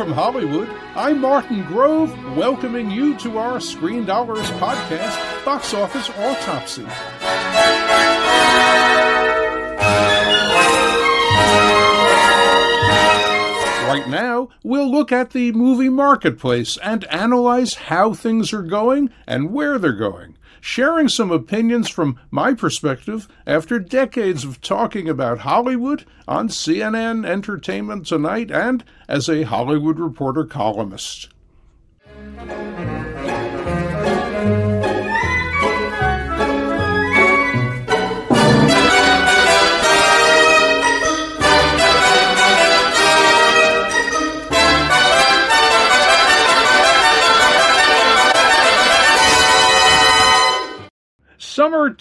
from Hollywood, I'm Martin Grove, welcoming you to our Screen Dollars podcast, Box Office Autopsy. Right now, we'll look at the movie marketplace and analyze how things are going and where they're going sharing some opinions from my perspective after decades of talking about Hollywood on CNN Entertainment Tonight and as a Hollywood Reporter columnist.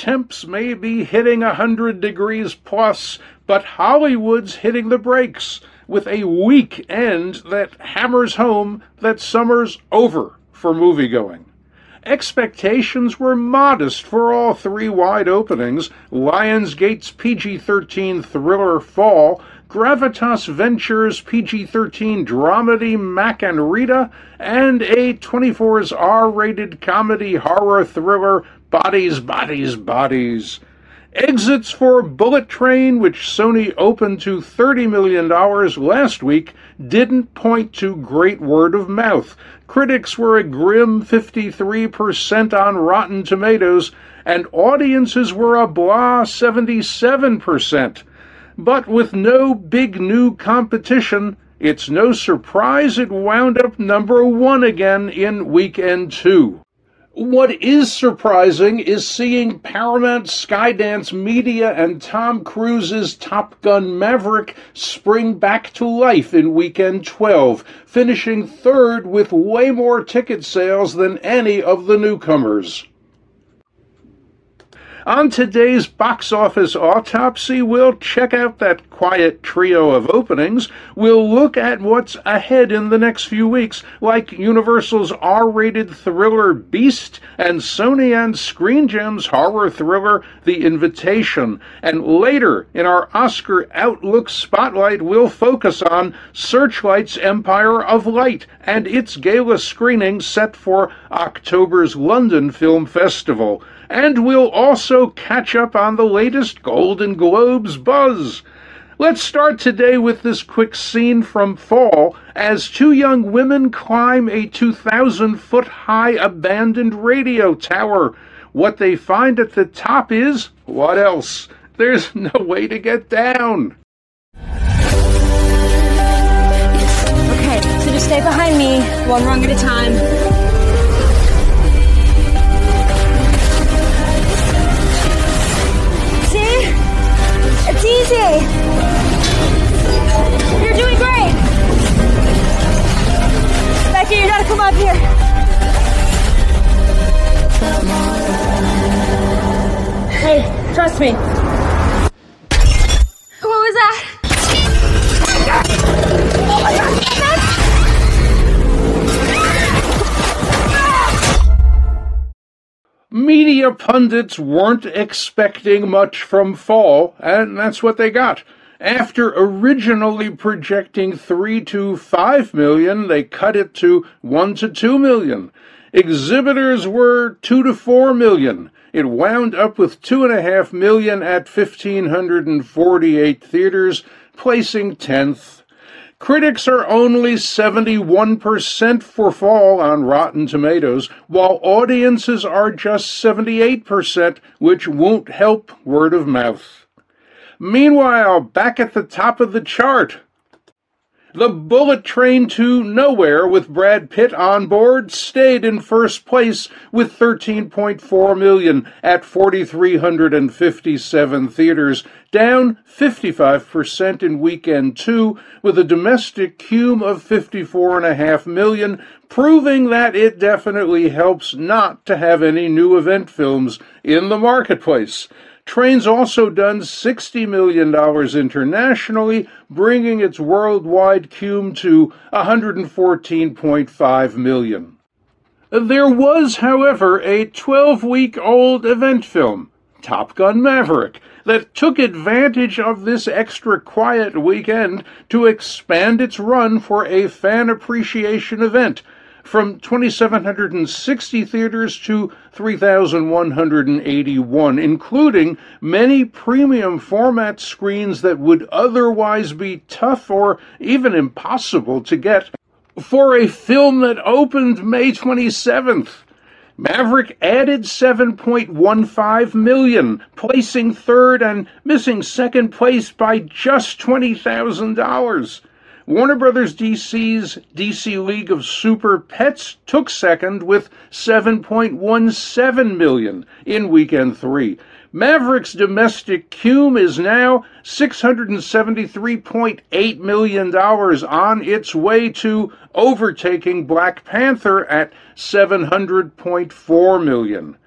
Temps may be hitting a 100 degrees plus, but Hollywood's hitting the brakes with a week end that hammers home that summer's over for moviegoing. Expectations were modest for all three wide openings Lionsgate's PG 13 thriller Fall, Gravitas Ventures PG 13 dramedy Mack and Rita, and A24's R rated comedy horror thriller Bodies, Bodies, Bodies. Exits for Bullet Train, which Sony opened to $30 million last week, didn't point to great word of mouth. Critics were a grim 53% on Rotten Tomatoes, and audiences were a blah 77%. But with no big new competition, it's no surprise it wound up number one again in weekend two. What is surprising is seeing Paramount, Skydance Media, and Tom Cruise's Top Gun Maverick spring back to life in weekend 12, finishing third with way more ticket sales than any of the newcomers. On today's box office autopsy, we'll check out that quiet trio of openings. We'll look at what's ahead in the next few weeks, like Universal's R rated thriller Beast and Sony and Screen Gems horror thriller The Invitation. And later in our Oscar Outlook Spotlight, we'll focus on Searchlight's Empire of Light and its gala screening set for October's London Film Festival and we'll also catch up on the latest Golden Globes buzz. Let's start today with this quick scene from Fall as two young women climb a 2,000 foot high abandoned radio tower. What they find at the top is what else? There's no way to get down. Okay, so just stay behind me, one rung at a time. It's. You're doing great. Becky, you gotta come up here. Hey, trust me. Pundits weren't expecting much from Fall, and that's what they got. After originally projecting 3 to 5 million, they cut it to 1 to 2 million. Exhibitors were 2 to 4 million. It wound up with 2.5 million at 1,548 theaters, placing 10th Critics are only 71% for Fall on Rotten Tomatoes, while audiences are just 78%, which won't help word of mouth. Meanwhile, back at the top of the chart, the bullet train to nowhere with Brad Pitt on board stayed in first place with 13.4 million at 4,357 theaters, down 55% in weekend two, with a domestic cume of 54.5 million, proving that it definitely helps not to have any new event films in the marketplace. Train's also done $60 million internationally, bringing its worldwide cume to 114.5 million. There was, however, a 12 week old event film, Top Gun Maverick, that took advantage of this extra quiet weekend to expand its run for a fan appreciation event from 2,760 theaters to 3,181, including many premium format screens that would otherwise be tough or even impossible to get for a film that opened May 27th. Maverick added 7.15 million, placing third and missing second place by just $20,000. Warner Brothers DC's DC League of Super Pets took second with 7.17 million in weekend 3. Maverick's domestic cume is now $673.8 million on its way to overtaking Black Panther at $700.4 million.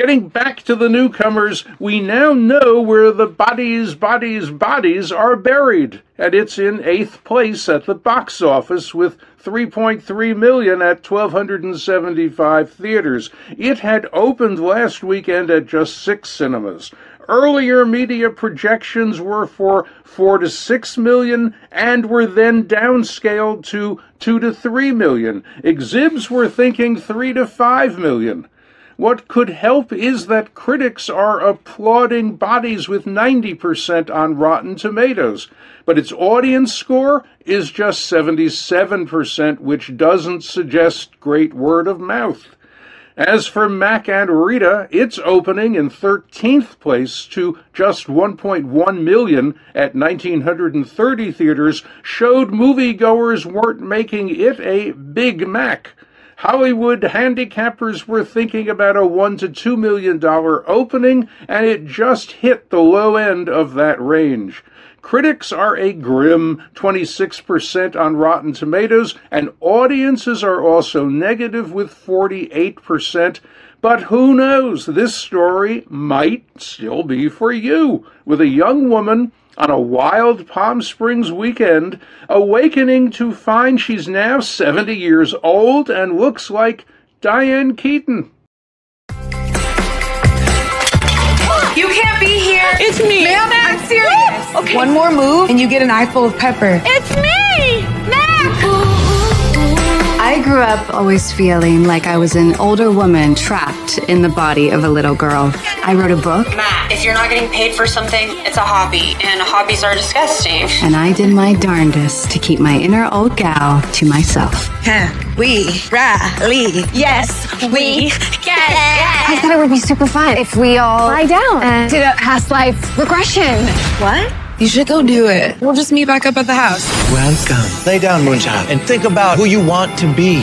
Getting back to the newcomers, we now know where the bodies, bodies, bodies are buried, and it's in eighth place at the box office with 3.3 million at 1275 theaters. It had opened last weekend at just six cinemas. Earlier media projections were for 4 to 6 million and were then downscaled to 2 to 3 million. Exhibs were thinking 3 to 5 million. What could help is that critics are applauding Bodies with 90% on Rotten Tomatoes, but its audience score is just 77%, which doesn't suggest great word of mouth. As for Mack and Rita, its opening in 13th place to just 1.1 million at 1930 theaters showed moviegoers weren't making it a Big Mac. Hollywood handicappers were thinking about a one to two million dollar opening, and it just hit the low end of that range. Critics are a grim 26% on Rotten Tomatoes, and audiences are also negative with 48%. But who knows? This story might still be for you, with a young woman on a wild Palm Springs weekend, awakening to find she's now 70 years old and looks like Diane Keaton. You can't be here. It's me. Ma'am, I'm serious. Okay. One more move and you get an eye full of pepper. It's me, Mac. I grew up always feeling like I was an older woman trapped in the body of a little girl. I wrote a book. Matt, if you're not getting paid for something, it's a hobby, and hobbies are disgusting. And I did my darndest to keep my inner old gal to myself. we rally. Yes, we get I thought it would be super fun if we all lie down and did a past life regression. What? You should go do it. We'll just meet back up at the house. Welcome. Lay down, Moonchild, and think about who you want to be.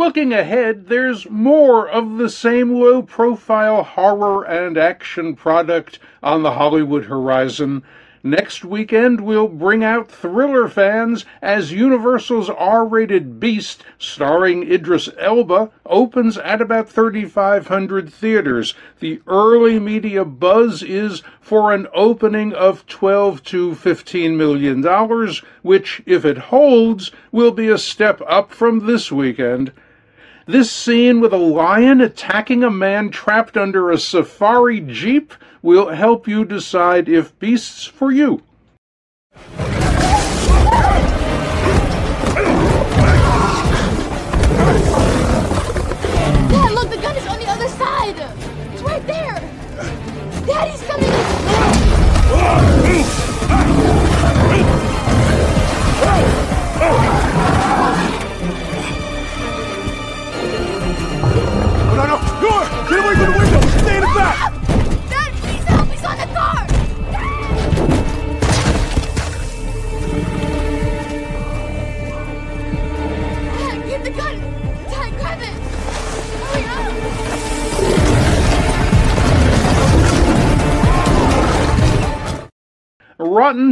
Looking ahead, there's more of the same low profile horror and action product on the Hollywood horizon. Next weekend, we'll bring out thriller fans as Universal's R rated Beast, starring Idris Elba, opens at about 3,500 theaters. The early media buzz is for an opening of 12 to 15 million dollars, which, if it holds, will be a step up from this weekend. This scene with a lion attacking a man trapped under a safari jeep will help you decide if Beast's for you.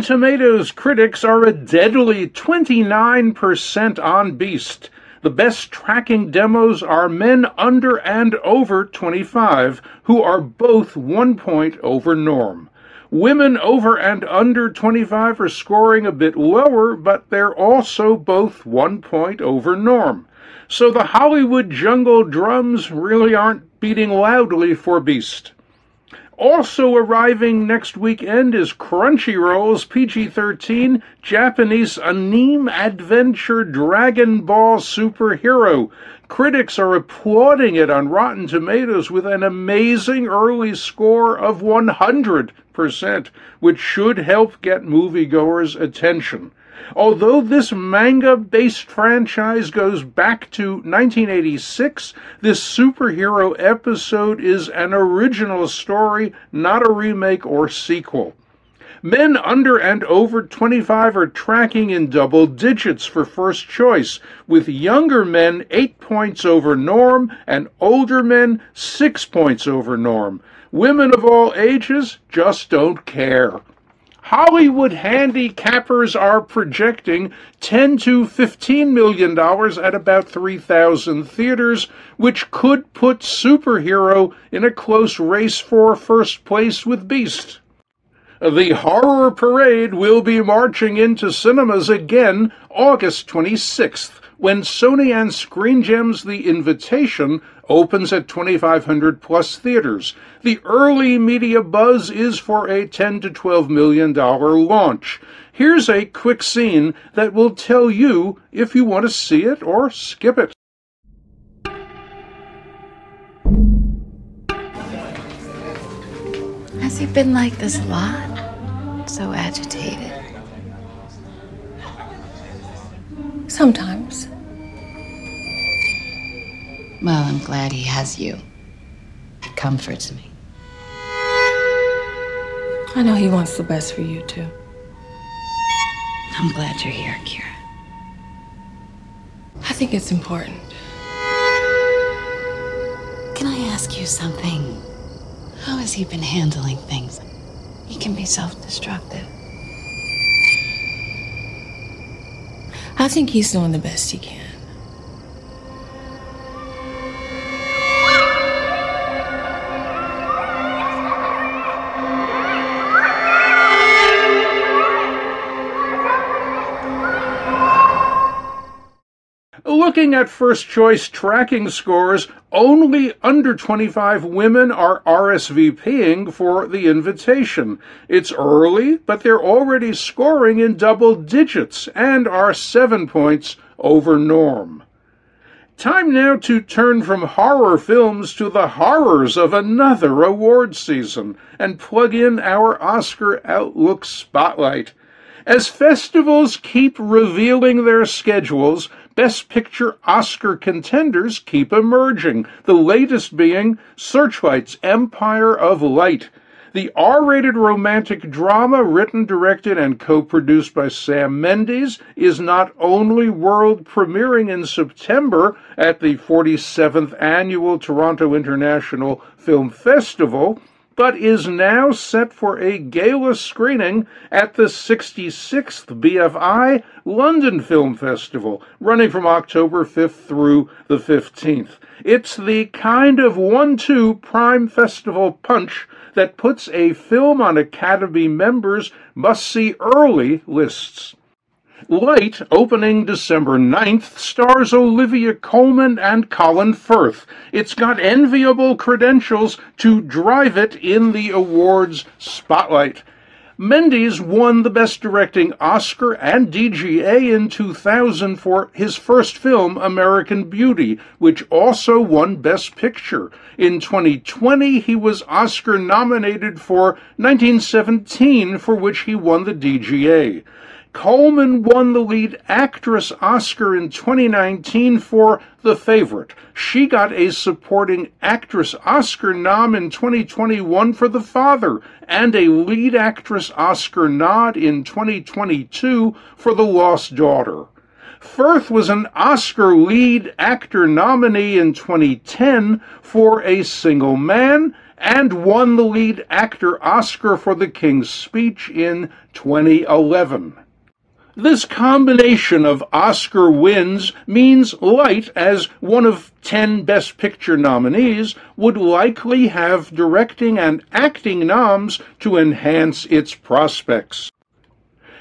Tomatoes critics are a deadly 29% on Beast. The best tracking demos are men under and over 25, who are both one point over norm. Women over and under 25 are scoring a bit lower, but they're also both one point over norm. So the Hollywood jungle drums really aren't beating loudly for Beast. Also arriving next weekend is Crunchyroll's PG 13 Japanese anime adventure Dragon Ball Superhero. Critics are applauding it on Rotten Tomatoes with an amazing early score of 100%, which should help get moviegoers' attention. Although this manga based franchise goes back to 1986, this superhero episode is an original story, not a remake or sequel. Men under and over 25 are tracking in double digits for first choice, with younger men 8 points over norm and older men 6 points over norm. Women of all ages just don't care. Hollywood handicappers are projecting 10 to 15 million dollars at about 3,000 theaters, which could put Superhero in a close race for first place with Beast. The Horror Parade will be marching into cinemas again August 26th when Sony and Screen Gems The Invitation opens at 2,500 plus theaters. The early media buzz is for a 10 to 12 million dollar launch. Here's a quick scene that will tell you if you want to see it or skip it. Has he been like this a lot? So agitated. Sometimes. Well, I'm glad he has you. It comforts me. I know he wants the best for you, too. I'm glad you're here, Kira. I think it's important. Can I ask you something? How has he been handling things? He can be self destructive. I think he's doing the best he can. Looking at first choice tracking scores, only under 25 women are RSVPing for the invitation. It's early, but they're already scoring in double digits and are seven points over norm. Time now to turn from horror films to the horrors of another award season and plug in our Oscar Outlook spotlight. As festivals keep revealing their schedules, Best Picture Oscar contenders keep emerging, the latest being Searchlight's Empire of Light. The R rated romantic drama, written, directed, and co produced by Sam Mendes, is not only world premiering in September at the 47th Annual Toronto International Film Festival, but is now set for a gala screening at the 66th BFI London Film Festival, running from October 5th through the 15th. It's the kind of one two prime festival punch that puts a film on Academy members' must see early lists. Light, opening December 9th, stars Olivia Colman and Colin Firth. It's got enviable credentials to drive it in the awards spotlight. Mendes won the Best Directing Oscar and DGA in 2000 for his first film, American Beauty, which also won Best Picture. In 2020, he was Oscar nominated for 1917, for which he won the DGA. Colman won the lead actress Oscar in 2019 for The Favorite. She got a supporting actress Oscar nom in 2021 for The Father and a lead actress Oscar nod in 2022 for The Lost Daughter. Firth was an Oscar lead actor nominee in 2010 for A Single Man and won the lead actor Oscar for The King's Speech in 2011. This combination of Oscar wins means Light, as one of 10 Best Picture nominees, would likely have directing and acting noms to enhance its prospects.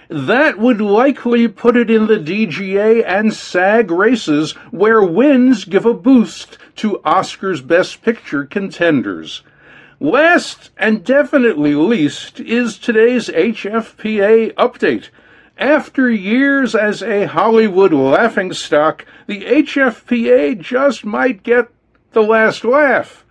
That would likely put it in the DGA and SAG races, where wins give a boost to Oscar's Best Picture contenders. Last and definitely least is today's HFPA update. After years as a Hollywood laughingstock, the HFPA just might get the last laugh.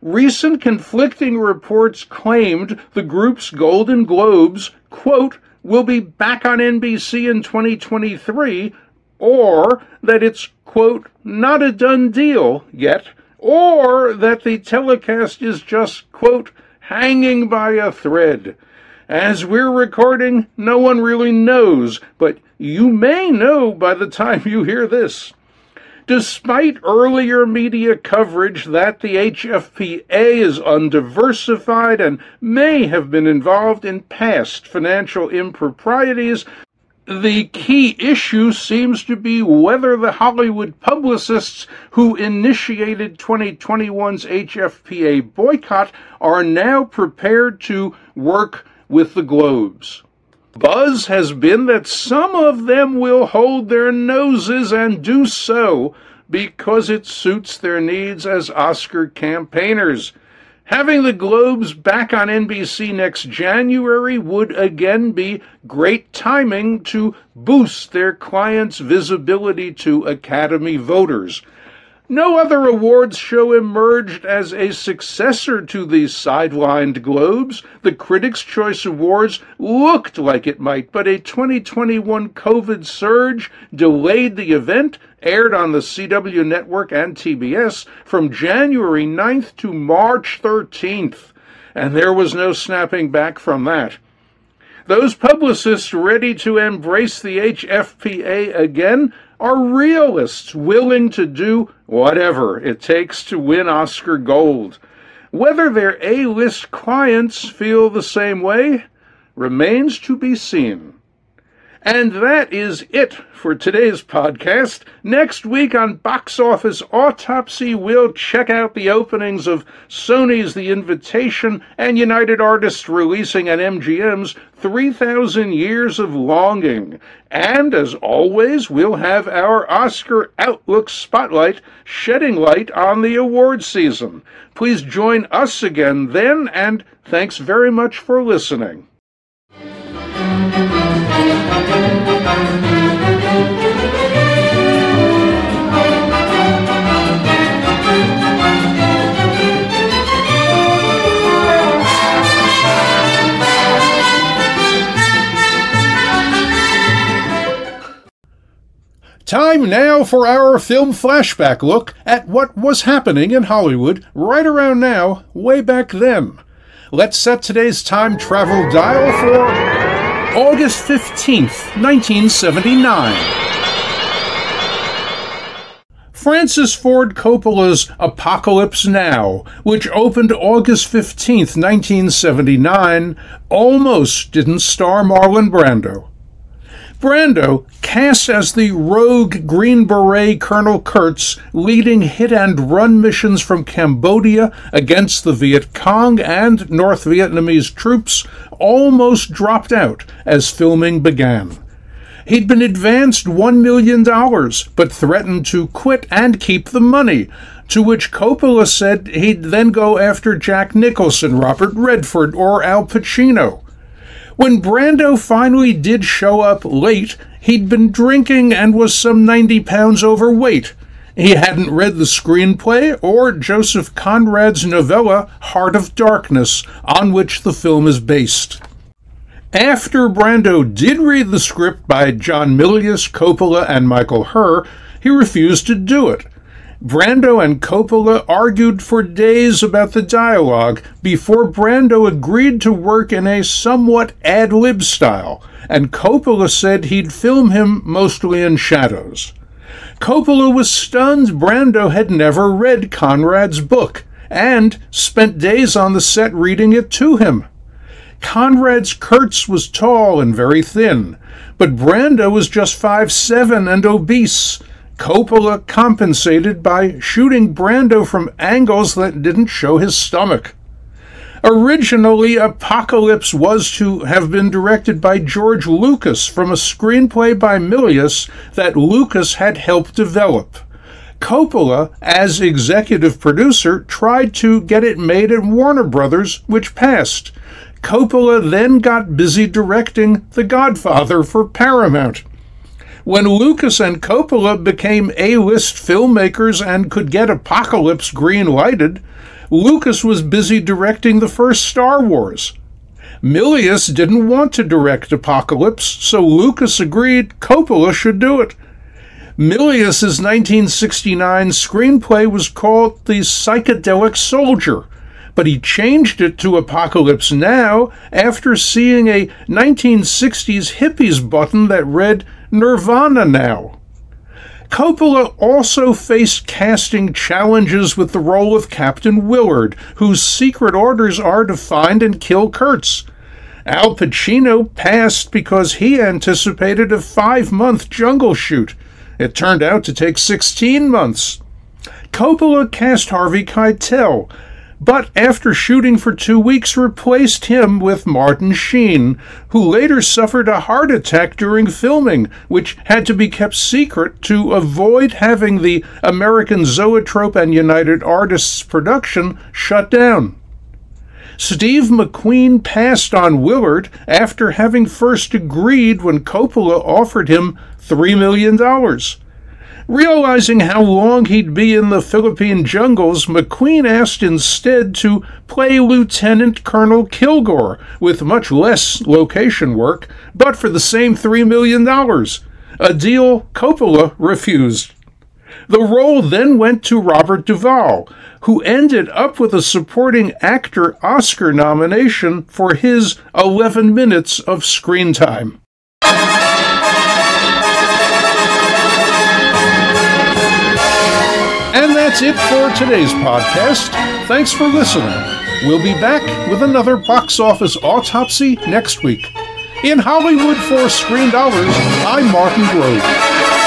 Recent conflicting reports claimed the group's Golden Globes, quote, will be back on NBC in 2023, or that it's, quote, not a done deal yet, or that the telecast is just, quote, hanging by a thread. As we're recording, no one really knows, but you may know by the time you hear this. Despite earlier media coverage that the HFPA is undiversified and may have been involved in past financial improprieties, the key issue seems to be whether the Hollywood publicists who initiated 2021's HFPA boycott are now prepared to work with the globes. Buzz has been that some of them will hold their noses and do so because it suits their needs as Oscar campaigners. Having the Globes back on NBC next January would again be great timing to boost their clients' visibility to Academy voters. No other awards show emerged as a successor to these sidelined Globes. The Critics' Choice Awards looked like it might, but a 2021 COVID surge delayed the event, aired on the CW network and TBS from January 9th to March 13th, and there was no snapping back from that. Those publicists ready to embrace the HFPA again are realists willing to do whatever it takes to win Oscar Gold. Whether their A list clients feel the same way remains to be seen. And that is it for today's podcast. Next week on Box Office Autopsy, we'll check out the openings of Sony's The Invitation and United Artists releasing at MGM's 3,000 Years of Longing. And as always, we'll have our Oscar Outlook Spotlight shedding light on the award season. Please join us again then, and thanks very much for listening. Time now for our film flashback look at what was happening in Hollywood right around now, way back then. Let's set today's time travel dial for August 15th, 1979. Francis Ford Coppola's Apocalypse Now, which opened August 15th, 1979, almost didn't star Marlon Brando. Brando, cast as the rogue Green Beret Colonel Kurtz, leading hit and run missions from Cambodia against the Viet Cong and North Vietnamese troops, almost dropped out as filming began. He'd been advanced $1 million, but threatened to quit and keep the money, to which Coppola said he'd then go after Jack Nicholson, Robert Redford, or Al Pacino. When Brando finally did show up late, he'd been drinking and was some 90 pounds overweight. He hadn't read the screenplay or Joseph Conrad's novella Heart of Darkness, on which the film is based. After Brando did read the script by John Milius, Coppola, and Michael Herr, he refused to do it. Brando and Coppola argued for days about the dialogue before Brando agreed to work in a somewhat ad lib style, and Coppola said he'd film him mostly in shadows. Coppola was stunned Brando had never read Conrad's book and spent days on the set reading it to him. Conrad's Kurtz was tall and very thin, but Brando was just five seven and obese. Coppola compensated by shooting Brando from angles that didn't show his stomach. Originally, Apocalypse was to have been directed by George Lucas from a screenplay by Milius that Lucas had helped develop. Coppola, as executive producer, tried to get it made at Warner Brothers, which passed. Coppola then got busy directing The Godfather for Paramount. When Lucas and Coppola became A list filmmakers and could get Apocalypse green lighted, Lucas was busy directing the first Star Wars. Milius didn't want to direct Apocalypse, so Lucas agreed Coppola should do it. Milius's 1969 screenplay was called The Psychedelic Soldier, but he changed it to Apocalypse Now after seeing a 1960s hippies button that read Nirvana Now. Coppola also faced casting challenges with the role of Captain Willard, whose secret orders are to find and kill Kurtz. Al Pacino passed because he anticipated a five month jungle shoot. It turned out to take 16 months. Coppola cast Harvey Keitel, but after shooting for two weeks replaced him with Martin Sheen, who later suffered a heart attack during filming, which had to be kept secret to avoid having the American Zoetrope and United Artists production shut down. Steve McQueen passed on Willard after having first agreed when Coppola offered him $3 million. Realizing how long he'd be in the Philippine jungles, McQueen asked instead to play Lieutenant Colonel Kilgore, with much less location work, but for the same $3 million, a deal Coppola refused. The role then went to Robert Duvall, who ended up with a supporting actor Oscar nomination for his 11 minutes of screen time. That's it for today's podcast. Thanks for listening. We'll be back with another box office autopsy next week. In Hollywood for Screen Dollars, I'm Martin Grove.